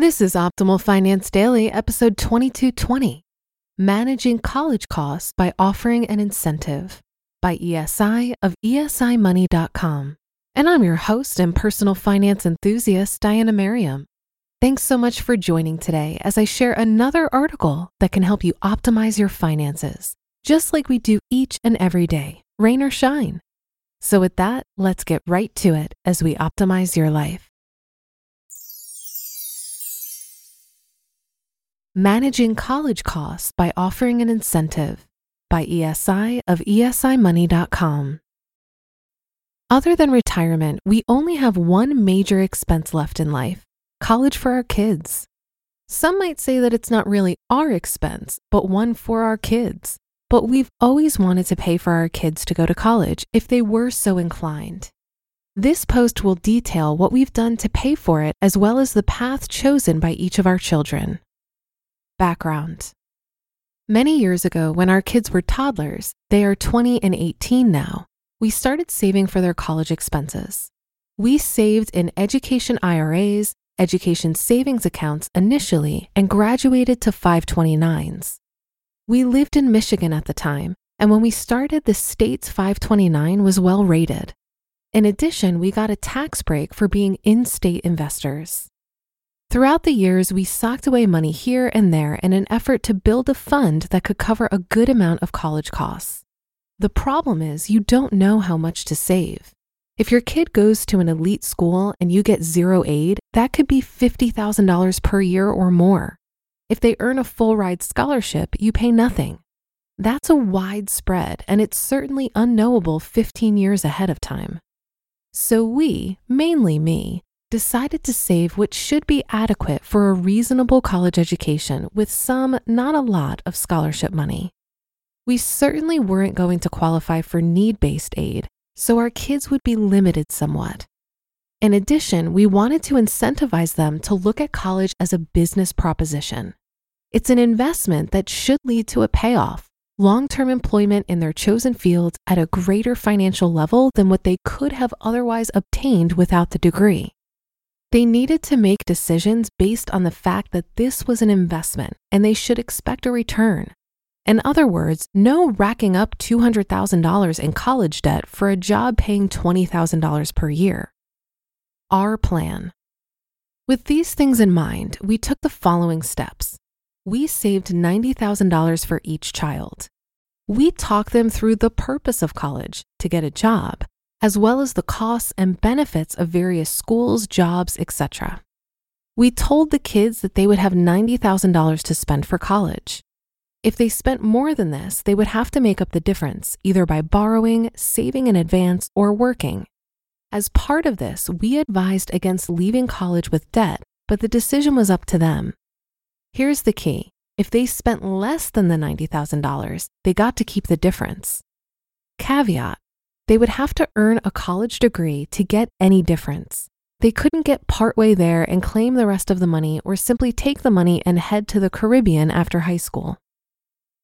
This is Optimal Finance Daily, episode 2220 Managing College Costs by Offering an Incentive by ESI of esimoney.com. And I'm your host and personal finance enthusiast, Diana Merriam. Thanks so much for joining today as I share another article that can help you optimize your finances, just like we do each and every day, rain or shine. So, with that, let's get right to it as we optimize your life. Managing College Costs by Offering an Incentive by ESI of esimoney.com. Other than retirement, we only have one major expense left in life college for our kids. Some might say that it's not really our expense, but one for our kids. But we've always wanted to pay for our kids to go to college if they were so inclined. This post will detail what we've done to pay for it as well as the path chosen by each of our children. Background Many years ago, when our kids were toddlers, they are 20 and 18 now, we started saving for their college expenses. We saved in education IRAs, education savings accounts initially, and graduated to 529s. We lived in Michigan at the time, and when we started, the state's 529 was well rated. In addition, we got a tax break for being in state investors. Throughout the years, we socked away money here and there in an effort to build a fund that could cover a good amount of college costs. The problem is, you don't know how much to save. If your kid goes to an elite school and you get zero aid, that could be $50,000 per year or more. If they earn a full ride scholarship, you pay nothing. That's a wide spread, and it's certainly unknowable 15 years ahead of time. So we, mainly me, decided to save what should be adequate for a reasonable college education with some, not a lot, of scholarship money. We certainly weren't going to qualify for need based aid, so our kids would be limited somewhat. In addition, we wanted to incentivize them to look at college as a business proposition. It's an investment that should lead to a payoff, long term employment in their chosen field at a greater financial level than what they could have otherwise obtained without the degree. They needed to make decisions based on the fact that this was an investment and they should expect a return. In other words, no racking up $200,000 in college debt for a job paying $20,000 per year. Our plan. With these things in mind, we took the following steps. We saved $90,000 for each child. We talked them through the purpose of college to get a job as well as the costs and benefits of various schools, jobs, etc. We told the kids that they would have $90,000 to spend for college. If they spent more than this, they would have to make up the difference, either by borrowing, saving in advance, or working. As part of this, we advised against leaving college with debt, but the decision was up to them. Here's the key if they spent less than the $90,000, they got to keep the difference. Caveat they would have to earn a college degree to get any difference. They couldn't get partway there and claim the rest of the money or simply take the money and head to the Caribbean after high school.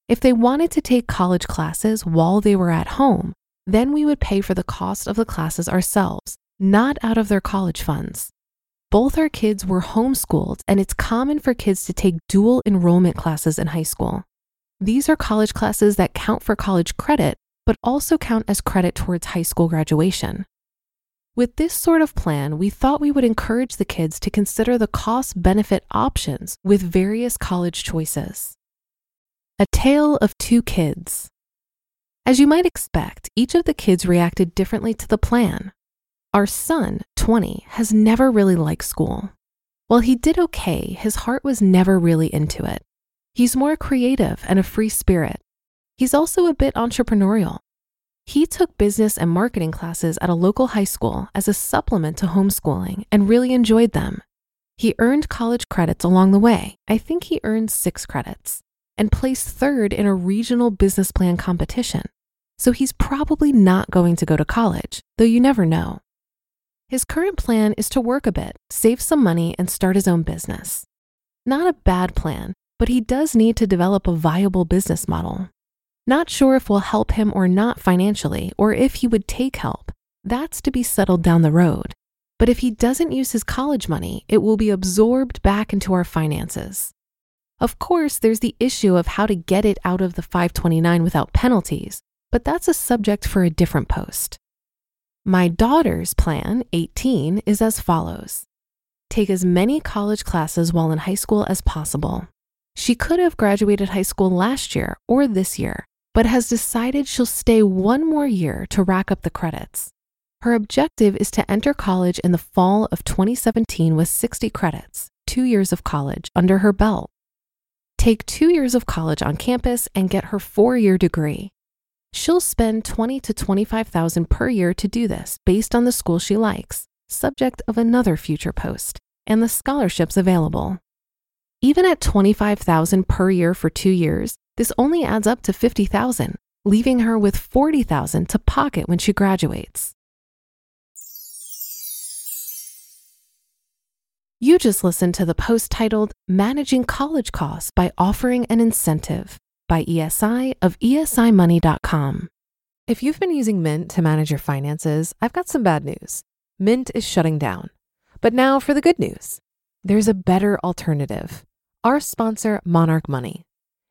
If they wanted to take college classes while they were at home, then we would pay for the cost of the classes ourselves, not out of their college funds. Both our kids were homeschooled, and it's common for kids to take dual enrollment classes in high school. These are college classes that count for college credit, but also count as credit towards high school graduation. With this sort of plan, we thought we would encourage the kids to consider the cost benefit options with various college choices. A Tale of Two Kids. As you might expect, each of the kids reacted differently to the plan. Our son, 20, has never really liked school. While he did okay, his heart was never really into it. He's more creative and a free spirit. He's also a bit entrepreneurial. He took business and marketing classes at a local high school as a supplement to homeschooling and really enjoyed them. He earned college credits along the way. I think he earned six credits and placed third in a regional business plan competition. So he's probably not going to go to college, though you never know. His current plan is to work a bit, save some money, and start his own business. Not a bad plan, but he does need to develop a viable business model. Not sure if we'll help him or not financially, or if he would take help. That's to be settled down the road. But if he doesn't use his college money, it will be absorbed back into our finances. Of course, there's the issue of how to get it out of the 529 without penalties, but that's a subject for a different post. My daughter's plan, 18, is as follows Take as many college classes while in high school as possible. She could have graduated high school last year or this year, but has decided she'll stay one more year to rack up the credits. Her objective is to enter college in the fall of 2017 with 60 credits, two years of college under her belt. Take two years of college on campus and get her four-year degree. She'll spend 20 to 25,000 per year to do this based on the school she likes, subject of another future post, and the scholarships available. Even at 25,000 per year for 2 years, this only adds up to 50,000, leaving her with 40,000 to pocket when she graduates. You just listened to the post titled Managing College Costs by Offering an Incentive by ESI of esimoney.com. If you've been using Mint to manage your finances, I've got some bad news. Mint is shutting down. But now for the good news. There's a better alternative. Our sponsor, Monarch Money.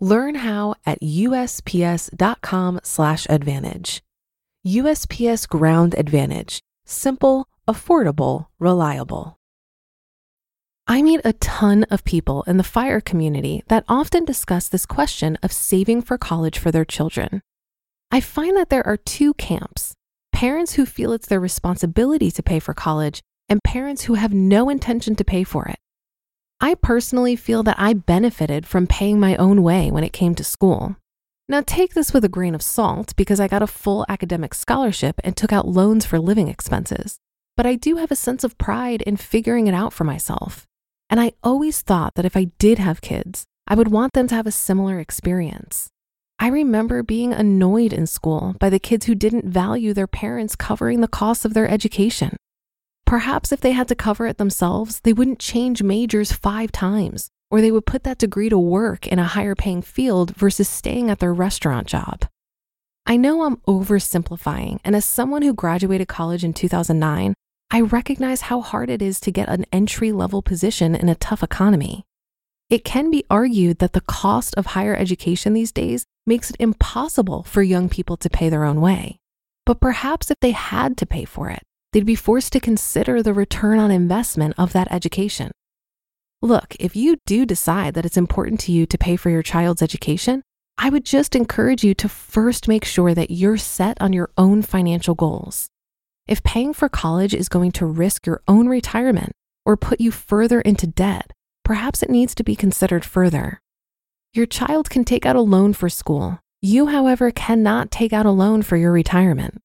Learn how at usps.com/advantage. USPS Ground Advantage: simple, affordable, reliable. I meet a ton of people in the fire community that often discuss this question of saving for college for their children. I find that there are two camps parents who feel it's their responsibility to pay for college, and parents who have no intention to pay for it. I personally feel that I benefited from paying my own way when it came to school. Now, take this with a grain of salt because I got a full academic scholarship and took out loans for living expenses. But I do have a sense of pride in figuring it out for myself. And I always thought that if I did have kids, I would want them to have a similar experience. I remember being annoyed in school by the kids who didn't value their parents covering the costs of their education. Perhaps if they had to cover it themselves, they wouldn't change majors five times, or they would put that degree to work in a higher paying field versus staying at their restaurant job. I know I'm oversimplifying, and as someone who graduated college in 2009, I recognize how hard it is to get an entry level position in a tough economy. It can be argued that the cost of higher education these days makes it impossible for young people to pay their own way. But perhaps if they had to pay for it, they'd be forced to consider the return on investment of that education. Look, if you do decide that it's important to you to pay for your child's education, I would just encourage you to first make sure that you're set on your own financial goals. If paying for college is going to risk your own retirement or put you further into debt, perhaps it needs to be considered further. Your child can take out a loan for school. You, however, cannot take out a loan for your retirement.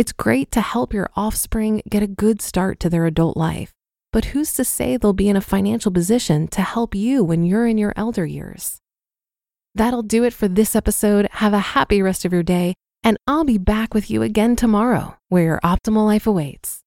It's great to help your offspring get a good start to their adult life, but who's to say they'll be in a financial position to help you when you're in your elder years? That'll do it for this episode. Have a happy rest of your day, and I'll be back with you again tomorrow where your optimal life awaits.